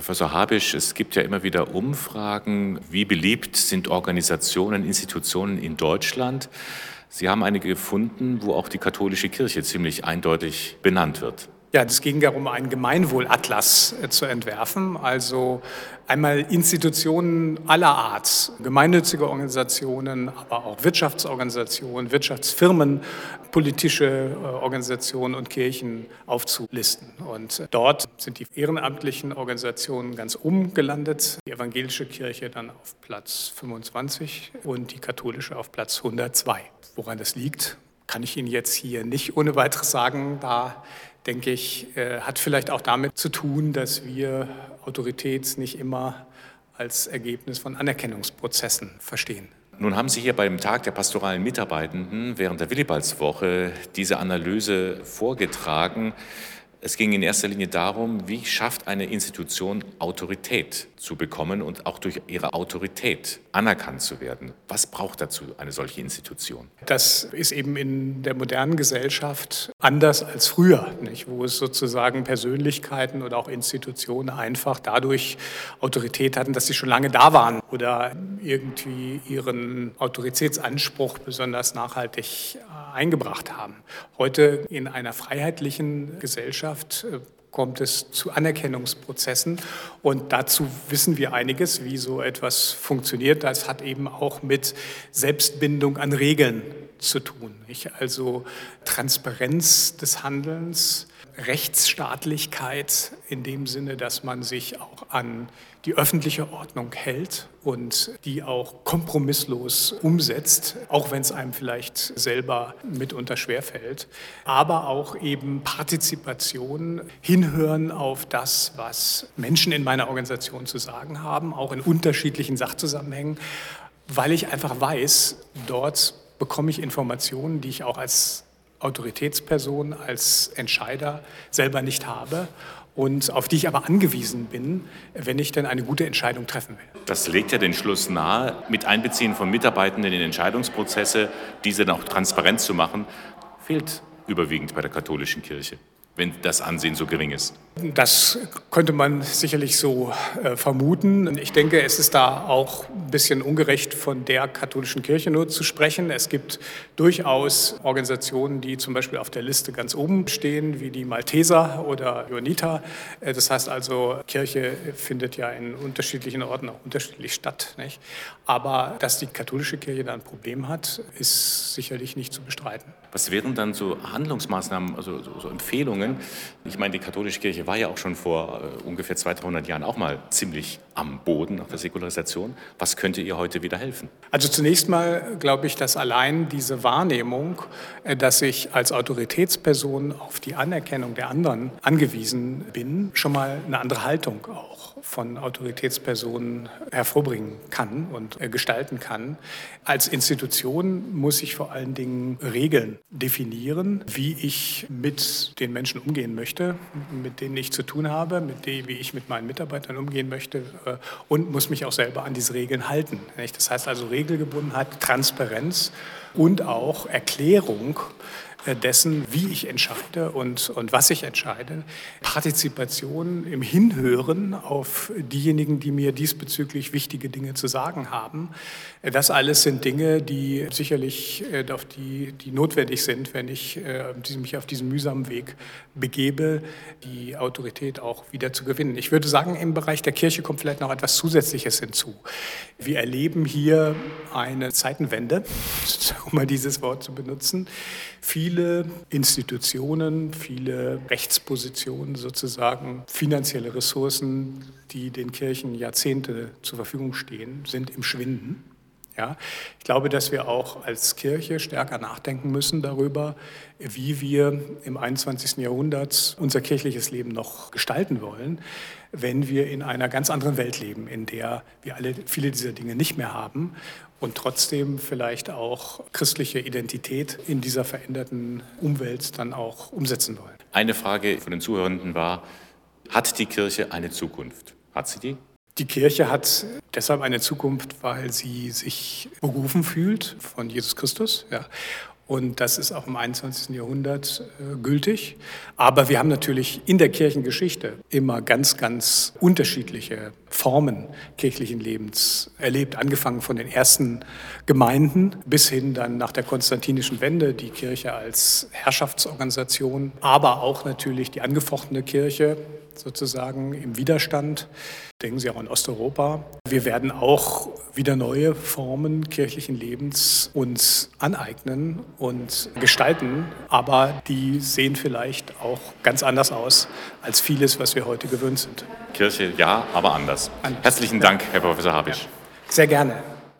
Professor Habisch, es gibt ja immer wieder Umfragen, wie beliebt sind Organisationen, Institutionen in Deutschland. Sie haben eine gefunden, wo auch die katholische Kirche ziemlich eindeutig benannt wird. Ja, es ging darum, einen Gemeinwohlatlas äh, zu entwerfen, also einmal Institutionen aller Art, gemeinnützige Organisationen, aber auch Wirtschaftsorganisationen, Wirtschaftsfirmen, politische äh, Organisationen und Kirchen aufzulisten. Und dort sind die ehrenamtlichen Organisationen ganz oben gelandet, die evangelische Kirche dann auf Platz 25 und die katholische auf Platz 102. Woran das liegt, kann ich Ihnen jetzt hier nicht ohne weiteres sagen. Da denke ich, äh, hat vielleicht auch damit zu tun, dass wir Autorität nicht immer als Ergebnis von Anerkennungsprozessen verstehen. Nun haben Sie hier beim Tag der pastoralen Mitarbeitenden während der Willibaldswoche diese Analyse vorgetragen. Es ging in erster Linie darum, wie schafft eine Institution Autorität zu bekommen und auch durch ihre Autorität anerkannt zu werden. Was braucht dazu eine solche Institution? Das ist eben in der modernen Gesellschaft anders als früher, nicht? wo es sozusagen Persönlichkeiten oder auch Institutionen einfach dadurch Autorität hatten, dass sie schon lange da waren oder irgendwie ihren Autoritätsanspruch besonders nachhaltig eingebracht haben. Heute in einer freiheitlichen Gesellschaft äh, kommt es zu Anerkennungsprozessen. Und dazu wissen wir einiges, wie so etwas funktioniert. Das hat eben auch mit Selbstbindung an Regeln zu tun. Also Transparenz des Handelns, Rechtsstaatlichkeit in dem Sinne, dass man sich auch an die öffentliche Ordnung hält und die auch kompromisslos umsetzt, auch wenn es einem vielleicht selber mitunter schwerfällt. Aber auch eben Partizipation, hinhören auf das, was Menschen in meiner Organisation zu sagen haben, auch in unterschiedlichen Sachzusammenhängen, weil ich einfach weiß, dort bekomme ich Informationen, die ich auch als Autoritätsperson, als Entscheider selber nicht habe und auf die ich aber angewiesen bin, wenn ich denn eine gute Entscheidung treffen will. Das legt ja den Schluss nahe, mit Einbeziehen von Mitarbeitenden in Entscheidungsprozesse, diese dann auch transparent zu machen, fehlt überwiegend bei der katholischen Kirche wenn das Ansehen so gering ist? Das könnte man sicherlich so äh, vermuten. Ich denke, es ist da auch ein bisschen ungerecht von der katholischen Kirche nur zu sprechen. Es gibt durchaus Organisationen, die zum Beispiel auf der Liste ganz oben stehen, wie die Malteser oder Johanniter. Äh, das heißt also, Kirche findet ja in unterschiedlichen Orten auch unterschiedlich statt. Nicht? Aber dass die katholische Kirche da ein Problem hat, ist sicherlich nicht zu bestreiten. Was wären dann so Handlungsmaßnahmen, also so, so Empfehlungen? Ich meine, die katholische Kirche war ja auch schon vor äh, ungefähr 200 Jahren auch mal ziemlich am Boden nach der Säkularisation. Was könnte ihr heute wieder helfen? Also zunächst mal glaube ich, dass allein diese Wahrnehmung, äh, dass ich als Autoritätsperson auf die Anerkennung der anderen angewiesen bin, schon mal eine andere Haltung auch von Autoritätspersonen hervorbringen kann und äh, gestalten kann. Als Institution muss ich vor allen Dingen Regeln definieren, wie ich mit den Menschen umgehen möchte, mit denen ich zu tun habe, mit denen, wie ich mit meinen Mitarbeitern umgehen möchte äh, und muss mich auch selber an diese Regeln halten. Das heißt also Regelgebundenheit, Transparenz und auch Erklärung dessen, wie ich entscheide und, und was ich entscheide. Partizipation im Hinhören auf diejenigen, die mir diesbezüglich wichtige Dinge zu sagen haben. Äh, das alles sind Dinge, die sicherlich äh, auf die, die notwendig sind, wenn ich mich auf diesem mühsamen Weg begebe, die Autorität auch wieder zu gewinnen. Ich würde sagen, im Bereich der Kirche kommt vielleicht noch etwas Zusätzliches hinzu. Wir erleben hier eine Zeitenwende, um mal dieses Wort zu benutzen. Viele Institutionen, viele Rechtspositionen sozusagen, finanzielle Ressourcen, die den Kirchen Jahrzehnte zur Verfügung stehen, sind im Schwinden. Ja, ich glaube, dass wir auch als Kirche stärker nachdenken müssen darüber, wie wir im 21. Jahrhundert unser kirchliches Leben noch gestalten wollen, wenn wir in einer ganz anderen Welt leben, in der wir alle viele dieser Dinge nicht mehr haben und trotzdem vielleicht auch christliche Identität in dieser veränderten Umwelt dann auch umsetzen wollen. Eine Frage von den Zuhörenden war, hat die Kirche eine Zukunft? Hat sie die? Die Kirche hat deshalb eine Zukunft, weil sie sich berufen fühlt von Jesus Christus ja, Und das ist auch im 21. Jahrhundert äh, gültig. Aber wir haben natürlich in der Kirchengeschichte immer ganz, ganz unterschiedliche Formen kirchlichen Lebens erlebt, angefangen von den ersten Gemeinden bis hin dann nach der konstantinischen Wende die Kirche als Herrschaftsorganisation, aber auch natürlich die angefochtene Kirche sozusagen im Widerstand. Denken Sie auch an Osteuropa. Wir werden auch wieder neue Formen kirchlichen Lebens uns aneignen und gestalten, aber die sehen vielleicht auch ganz anders aus als vieles, was wir heute gewöhnt sind. Kirche ja, aber anders. anders. Herzlichen Dank, Herr Professor Habisch. Sehr gerne.